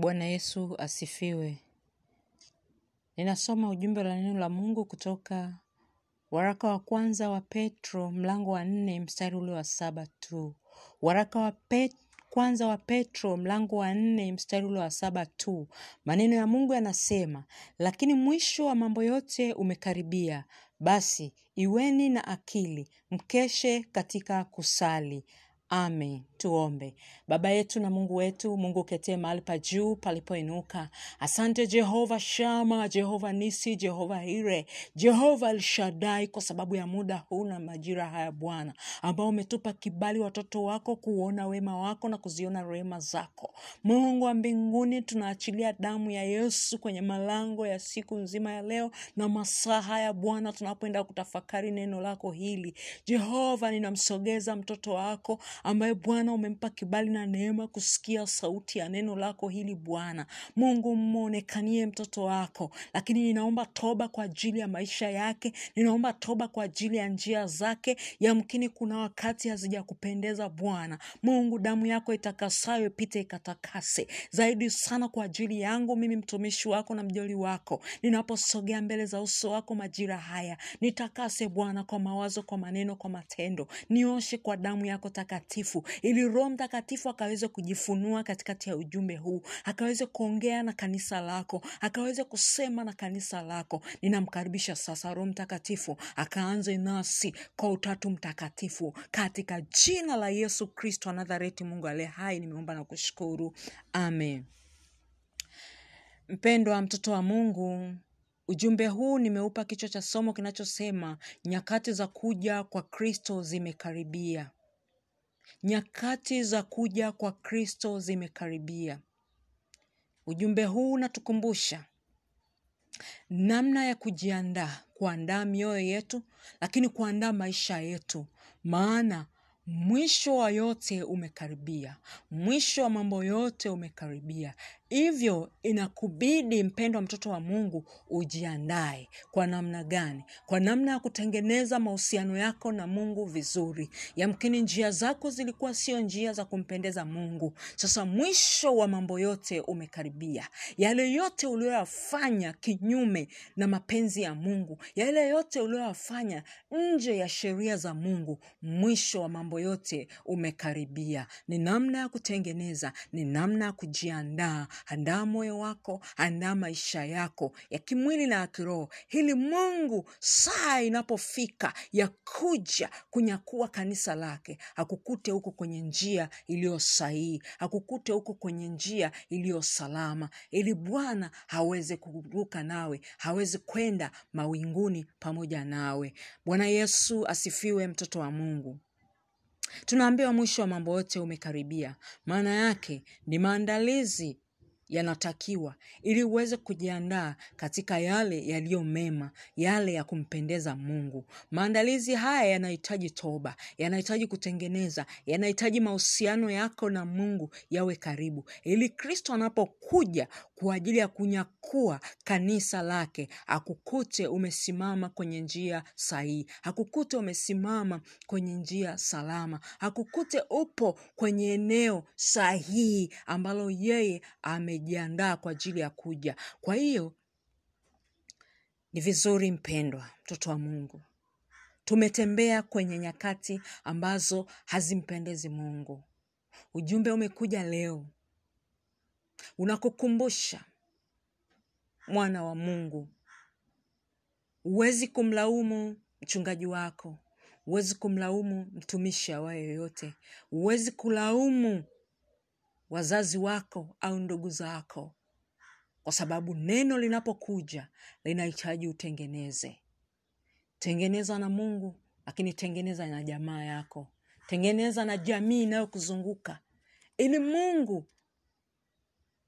Bwana Yesu asifiwe. Ninasoma ujumbe la neno la Mungu kutoka waraka wa kwanza wa Petro mlango wa nne mstari ule wa saba tu. Waraka wa Pet kwanza wa Petro mlango wa nne mstari ule wa saba tu. Maneno ya Mungu yanasema, lakini mwisho wa mambo yote umekaribia. Basi iweni na akili, mkeshe katika kusali. Amen. Tuombe. Baba yetu na Mungu wetu, Mungu uketee mahali pa juu palipoinuka. Asante Jehova Shama, Jehova Nisi, Jehova Hire, Jehova Elshadai, kwa sababu ya muda huu na majira haya Bwana, ambao umetupa kibali watoto wako kuona wema wako na kuziona rehema zako. Mungu wa mbinguni, tunaachilia damu ya Yesu kwenye malango ya siku nzima ya leo na masaa haya Bwana, tunapoenda kutafakari neno lako hili. Jehova, ninamsogeza mtoto wako ambaye Bwana umempa kibali na neema kusikia sauti ya neno lako hili Bwana. Mungu mwonekanie mtoto wako, lakini ninaomba toba kwa ajili ya maisha yake, ninaomba toba kwa ajili ya njia zake. Yamkini kuna wakati hazijakupendeza Bwana. Mungu, damu yako itakasayo ipite ikatakase zaidi sana kwa ajili yangu mimi mtumishi wako na mjoli wako, ninaposogea mbele za uso wako majira haya, nitakase Bwana kwa mawazo, kwa maneno, kwa matendo, nioshe kwa damu yako takatifu, ili Roho Mtakatifu akaweze kujifunua katikati ya ujumbe huu, akaweze kuongea na kanisa lako, akaweze kusema na kanisa lako. Ninamkaribisha sasa Roho Mtakatifu akaanze nasi kwa Utatu Mtakatifu, katika jina la Yesu Kristo wa Nazareti. Mungu aliye hai, nimeomba na kushukuru, amen. Mpendwa mtoto wa Mungu, ujumbe huu nimeupa kichwa cha somo kinachosema nyakati za kuja kwa Kristo zimekaribia. Nyakati za kuja kwa Kristo zimekaribia. Ujumbe huu unatukumbusha namna ya kujiandaa, kuandaa mioyo yetu, lakini kuandaa maisha yetu, maana mwisho wa yote umekaribia, mwisho wa mambo yote umekaribia. Hivyo inakubidi mpendwa mtoto wa Mungu ujiandae. Kwa namna gani? Kwa namna ya kutengeneza mahusiano yako na Mungu vizuri. Yamkini njia zako zilikuwa sio njia za kumpendeza Mungu. Sasa mwisho wa mambo yote umekaribia. Yale yote uliyoyafanya kinyume na mapenzi ya Mungu, yale yote uliyoyafanya nje ya sheria za Mungu, mwisho wa mambo yote umekaribia. Ni namna ya kutengeneza, ni namna ya kujiandaa. Andaa moyo wako, andaa maisha yako ya kimwili na ya kiroho, ili Mungu saa inapofika ya kuja kunyakua kanisa lake, akukute huko kwenye njia iliyo sahihi, akukute huko kwenye njia iliyo salama, ili Bwana haweze kuruka nawe, hawezi kwenda mawinguni pamoja nawe. Bwana Yesu asifiwe, mtoto wa Mungu. Tunaambiwa mwisho wa mambo yote umekaribia. Maana yake ni maandalizi yanatakiwa ili uweze kujiandaa katika yale yaliyo mema, yale ya kumpendeza Mungu. Maandalizi haya yanahitaji toba, yanahitaji kutengeneza, yanahitaji mahusiano yako na Mungu yawe karibu, ili Kristo anapokuja kwa ajili ya kunyakua kanisa lake akukute umesimama kwenye njia sahihi, akukute umesimama kwenye njia salama, akukute upo kwenye eneo sahihi ambalo yeye amejiandaa kwa ajili ya kuja. Kwa hiyo ni vizuri mpendwa, mtoto wa Mungu, tumetembea kwenye nyakati ambazo hazimpendezi Mungu. Ujumbe umekuja leo unakukumbusha mwana wa Mungu, huwezi kumlaumu mchungaji wako, huwezi kumlaumu mtumishi awaye yoyote, huwezi kulaumu wazazi wako au ndugu zako, kwa sababu neno linapokuja linahitaji utengeneze. Tengeneza na Mungu, lakini tengeneza na jamaa yako, tengeneza na jamii inayokuzunguka ili Mungu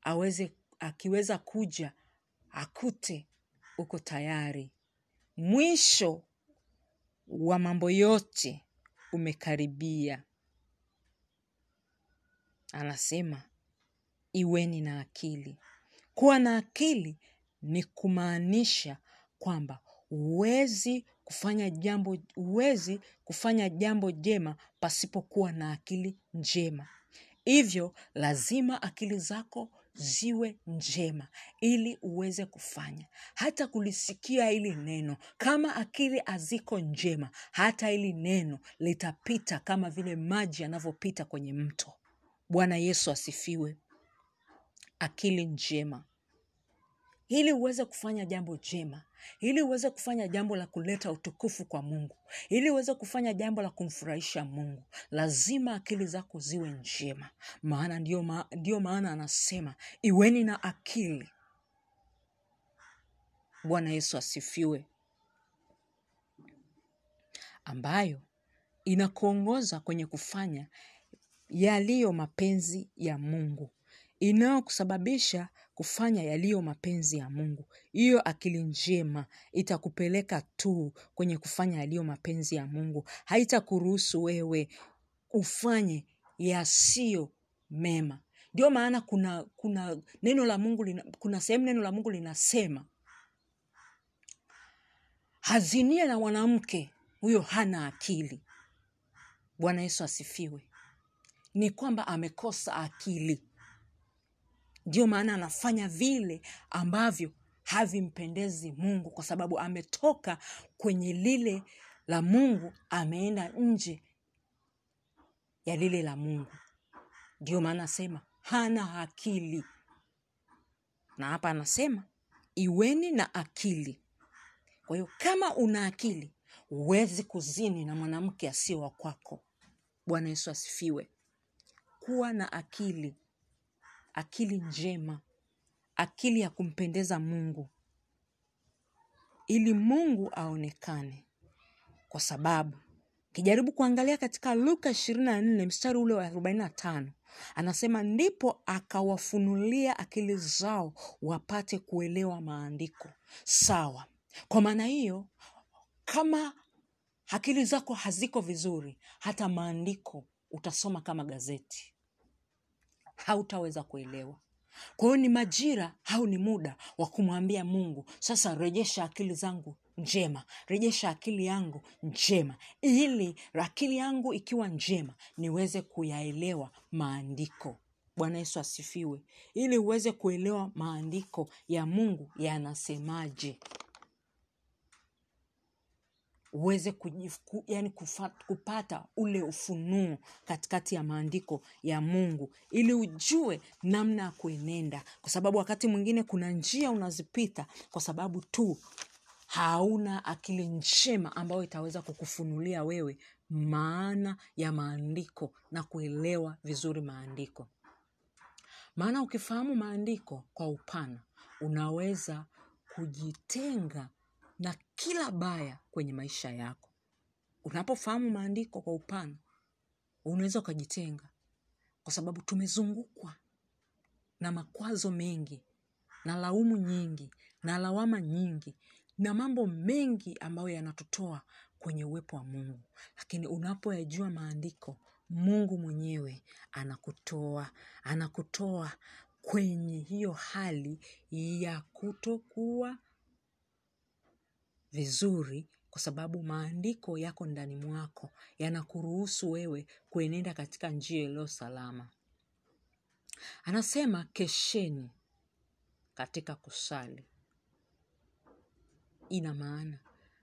aweze akiweza kuja akute uko tayari. Mwisho wa mambo yote umekaribia. Anasema iweni na akili. Kuwa na akili ni kumaanisha kwamba huwezi kufanya jambo huwezi kufanya jambo jema pasipokuwa na akili njema. Hivyo lazima akili zako ziwe njema ili uweze kufanya. Hata kulisikia hili neno kama akili haziko njema hata hili neno litapita kama vile maji yanavyopita kwenye mto. Bwana yesu asifiwe. Akili njema. Ili uweze kufanya jambo jema ili uweze kufanya jambo la kuleta utukufu kwa mungu. Ili uweze kufanya jambo la kumfurahisha mungu. Lazima akili zako ziwe njema. Maana ndiyo, ma, ndiyo maana anasema iweni na akili. Bwana yesu asifiwe. Ambayo inakuongoza kwenye kufanya yaliyo mapenzi ya mungu inayokusababisha kufanya yaliyo mapenzi ya mungu. Hiyo akili njema itakupeleka tu kwenye kufanya yaliyo mapenzi ya mungu. Haitakuruhusu wewe ufanye yasiyo mema. Ndio maana kuna kuna neno la mungu lina, kuna sehemu neno la mungu linasema hazinie na mwanamke huyo hana akili. Bwana yesu asifiwe. Ni kwamba amekosa akili ndio maana anafanya vile ambavyo havimpendezi mungu kwa sababu ametoka kwenye lile la mungu ameenda nje ya lile la mungu. Ndio maana asema hana akili. Na hapa anasema iweni na akili. Kwa hiyo kama una akili huwezi kuzini na mwanamke asio wa kwako. Bwana yesu asifiwe. Kuwa na akili akili njema akili ya kumpendeza mungu. Ili mungu aonekane. Kwa sababu kijaribu kuangalia katika luka 24 mstari ule wa 45 anasema ndipo akawafunulia akili zao wapate kuelewa maandiko. Sawa. Kwa maana hiyo kama akili zako haziko vizuri hata maandiko utasoma kama gazeti hautaweza kuelewa. Kwa hiyo ni majira au ni muda wa kumwambia mungu sasa rejesha akili zangu njema rejesha akili yangu njema ili akili yangu ikiwa njema niweze kuyaelewa maandiko. Bwana yesu asifiwe. Ili uweze kuelewa maandiko ya mungu yanasemaje uweze kujifu, yani kufa, kupata ule ufunuo katikati ya maandiko ya mungu ili ujue namna ya kuenenda. Kwa sababu wakati mwingine kuna njia unazipita kwa sababu tu hauna akili njema ambayo itaweza kukufunulia wewe maana ya maandiko na kuelewa vizuri maandiko. Maana ukifahamu maandiko kwa upana unaweza kujitenga na kila baya kwenye maisha yako. Unapofahamu maandiko kwa upana unaweza ukajitenga kwa sababu tumezungukwa na makwazo mengi na laumu nyingi na lawama nyingi na mambo mengi ambayo yanatutoa kwenye uwepo wa mungu. Lakini unapoyajua maandiko mungu mwenyewe anakutoa anakutoa kwenye hiyo hali ya kutokuwa vizuri kwa sababu maandiko yako ndani mwako yanakuruhusu wewe kuenenda katika njia iliyo salama. Anasema kesheni katika kusali. Ina maana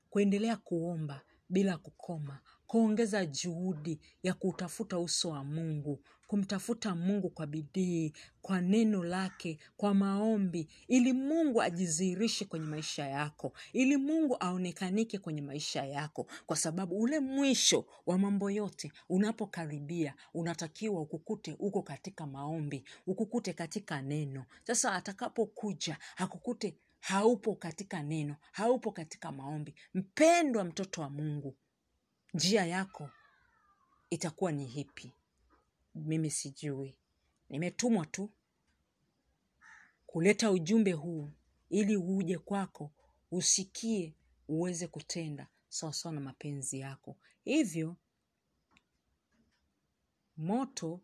kuendelea kuomba bila kukoma kuongeza juhudi ya kutafuta uso wa mungu kumtafuta mungu kwa bidii kwa neno lake kwa maombi ili mungu ajidhihirishe kwenye maisha yako ili mungu aonekanike kwenye maisha yako. Kwa sababu ule mwisho wa mambo yote unapokaribia unatakiwa ukukute uko katika maombi ukukute katika neno. Sasa atakapokuja akukute haupo katika neno haupo katika maombi. Mpendwa mtoto wa mungu njia yako itakuwa ni hipi? Mimi sijui. Nimetumwa tu kuleta ujumbe huu ili uje kwako usikie uweze kutenda sawasawa na mapenzi yako. Hivyo moto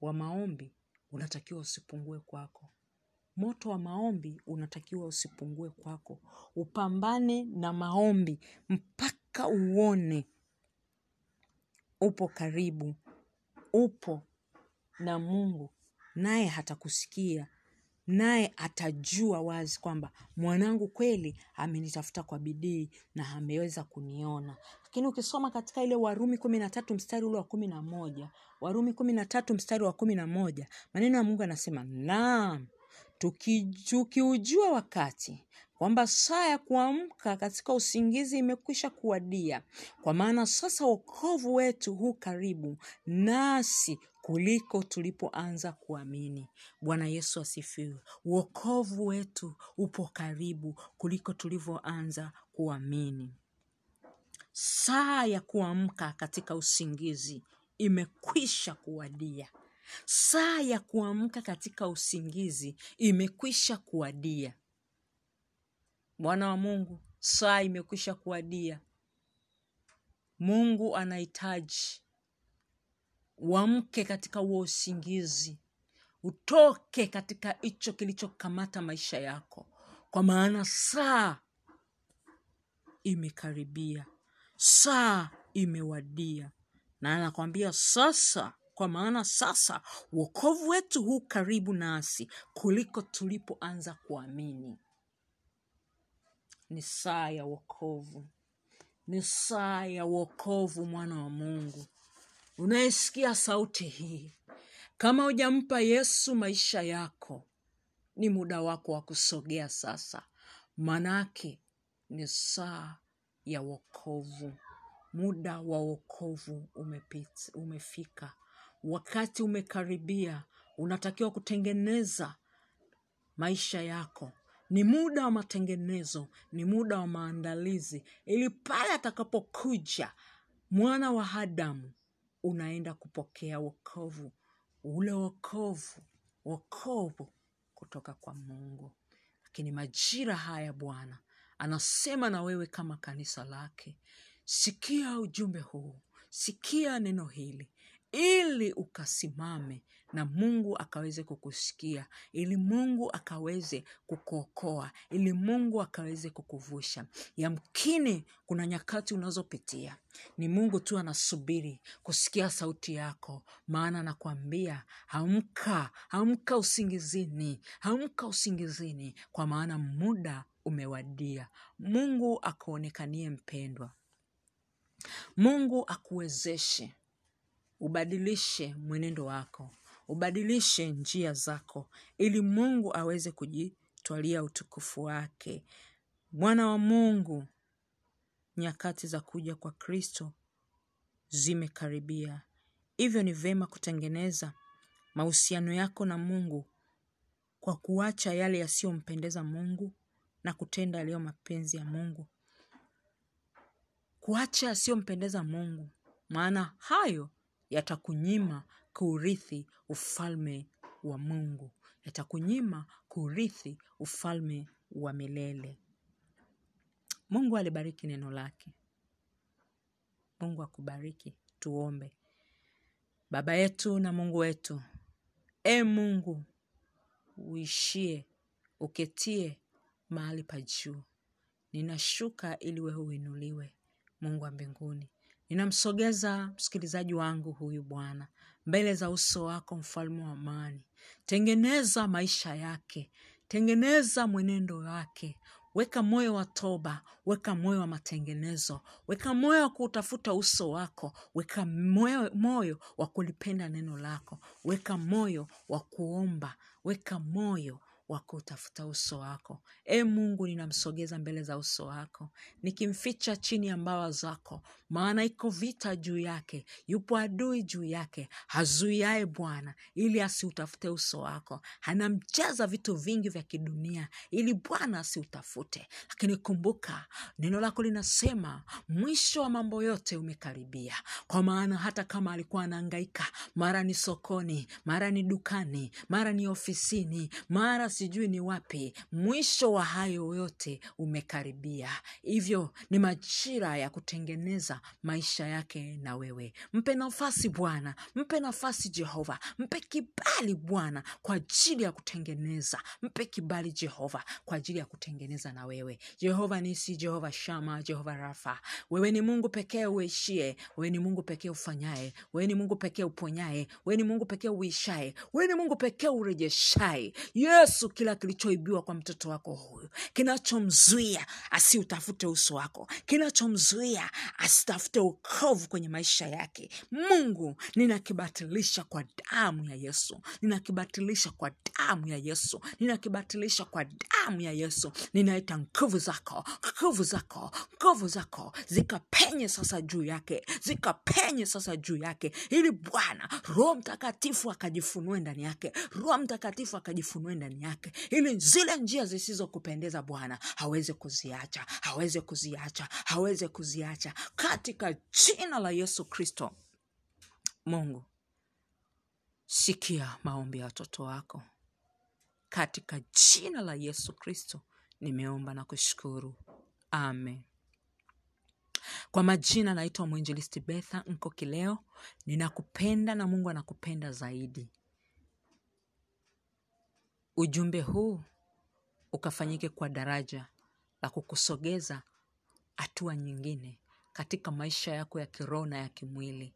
wa maombi unatakiwa usipungue kwako moto wa maombi unatakiwa usipungue kwako. Upambane na maombi mpaka uone upo karibu upo na mungu naye hatakusikia naye atajua wazi kwamba mwanangu kweli amenitafuta kwa bidii na ameweza kuniona. Lakini ukisoma katika ile warumi kumi na tatu mstari ule wa kumi na moja warumi kumi na tatu mstari wa kumi na moja maneno ya mungu anasema naam tukiujua wakati kwamba saa ya kuamka katika usingizi imekwisha kuwadia. Kwa maana sasa wokovu wetu huu karibu nasi kuliko tulipoanza kuamini. Bwana yesu asifiwe. Wokovu wetu upo karibu kuliko tulivyoanza kuamini. Saa ya kuamka katika usingizi imekwisha kuwadia saa ya kuamka katika usingizi imekwisha kuwadia. Bwana wa mungu saa imekwisha kuadia. mungu anahitaji uamke katika huo usingizi. Utoke katika hicho kilichokamata maisha yako. Kwa maana saa imekaribia. Saa imewadia. Na anakwambia sasa kwa maana sasa wokovu wetu huu karibu nasi kuliko tulipoanza kuamini. Ni saa ya wokovu. Ni saa ya wokovu mwana wa mungu. Unayesikia sauti hii. Kama hujampa yesu maisha yako ni muda wako wa kusogea sasa. Manake ni saa ya wokovu. Muda wa wokovu umepita, umefika wakati umekaribia unatakiwa kutengeneza maisha yako. Ni muda wa matengenezo ni muda wa maandalizi. Ili pale atakapokuja mwana wa adamu unaenda kupokea wokovu ule wokovu wokovu kutoka kwa mungu. Lakini majira haya bwana anasema na wewe kama kanisa lake sikia ujumbe huu sikia neno hili ili ukasimame na mungu akaweze kukusikia ili mungu akaweze kukuokoa ili mungu akaweze kukuvusha. Yamkini kuna nyakati unazopitia ni mungu tu anasubiri kusikia sauti yako maana nakwambia hamka hamka usingizini hamka usingizini kwa maana muda umewadia. Mungu akuonekanie mpendwa. Mungu akuwezeshe ubadilishe mwenendo wako. Ubadilishe njia zako. Ili mungu aweze kujitwalia utukufu wake. Mwana wa mungu nyakati za kuja kwa kristo zimekaribia. Hivyo ni vema kutengeneza mahusiano yako na mungu kwa kuacha yale yasiyompendeza mungu na kutenda yaliyo mapenzi ya mungu. Kuacha yasiyompendeza mungu. Maana hayo yatakunyima kuurithi ufalme wa mungu. Yatakunyima kuurithi ufalme wa milele. Mungu alibariki neno lake. Mungu akubariki. Tuombe. Baba yetu na mungu wetu e mungu uishie uketie mahali pa juu. Ninashuka ili wewe uinuliwe mungu wa mbinguni ninamsogeza msikilizaji wangu huyu bwana mbele za uso wako mfalme wa amani. Tengeneza maisha yake tengeneza mwenendo wake. Weka moyo wa toba weka moyo wa matengenezo. Weka moyo wa kutafuta uso wako weka moyo, moyo wa kulipenda neno lako. Weka moyo wa kuomba weka moyo wa kutafuta uso wako. E mungu ninamsogeza mbele za uso wako. Nikimficha chini ya mbawa zako maana iko vita juu yake yupo adui juu yake hazuiaye bwana ili asiutafute uso wako. Anamjaza vitu vingi vya kidunia ili bwana asiutafute. Lakini kumbuka neno lako linasema mwisho wa mambo yote umekaribia. Kwa maana hata kama alikuwa anaangaika mara ni sokoni mara ni dukani mara ni ofisini mara sijui ni wapi mwisho wa hayo yote umekaribia. Hivyo ni majira ya kutengeneza maisha yake na wewe. Mpe nafasi bwana mpe nafasi jehova mpe kibali bwana kwa ajili ya kutengeneza. Mpe kibali jehova kwa ajili ya kutengeneza na wewe. Jehova nisi jehova shama jehova rafa wewe ni mungu pekee uishie wewe ni mungu pekee ufanyaye wewe ni mungu pekee uponyaye wewe ni mungu pekee uishaye wewe ni mungu pekee urejeshaye yesu kila kilichoibiwa kwa mtoto wako huyu, kinachomzuia asiutafute uso wako, kinachomzuia asitafute ukovu kwenye maisha yake. Mungu, ninakibatilisha kwa damu ya Yesu, ninakibatilisha kwa damu ya Yesu, ninakibatilisha kwa damu ya Yesu. Ninaita nguvu zako, nguvu zako, nguvu zako. Zikapenye sasa juu yake, zikapenye sasa juu yake, ili Bwana Roho Mtakatifu akajifunue ndani yake, Roho Mtakatifu akajifunue ndani yake, ili zile njia zisizokupendeza Bwana haweze kuziacha, haweze kuziacha, haweze kuziacha katika jina la Yesu Kristo. Mungu, sikia maombi ya watoto wako katika jina la Yesu Kristo nimeomba na kushukuru, amen. Kwa majina naitwa mwinjilisti Betha Nko Kileo. Ninakupenda na Mungu anakupenda zaidi. Ujumbe huu ukafanyike kwa daraja la kukusogeza hatua nyingine katika maisha yako ya kiroho na ya kimwili.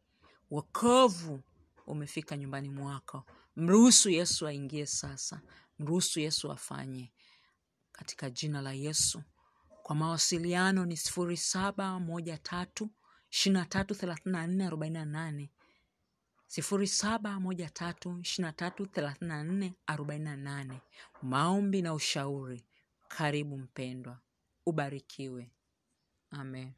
Wokovu umefika nyumbani mwako. Mruhusu Yesu aingie sasa, mruhusu Yesu afanye katika jina la Yesu. Kwa mawasiliano ni sifuri saba moja tatu ishirini na tatu thelathini na nne arobaini na nane sifuri saba moja tatu ishirini na tatu thelathini na nne arobaini na nane. Maombi na ushauri. Karibu mpendwa, ubarikiwe. Amen.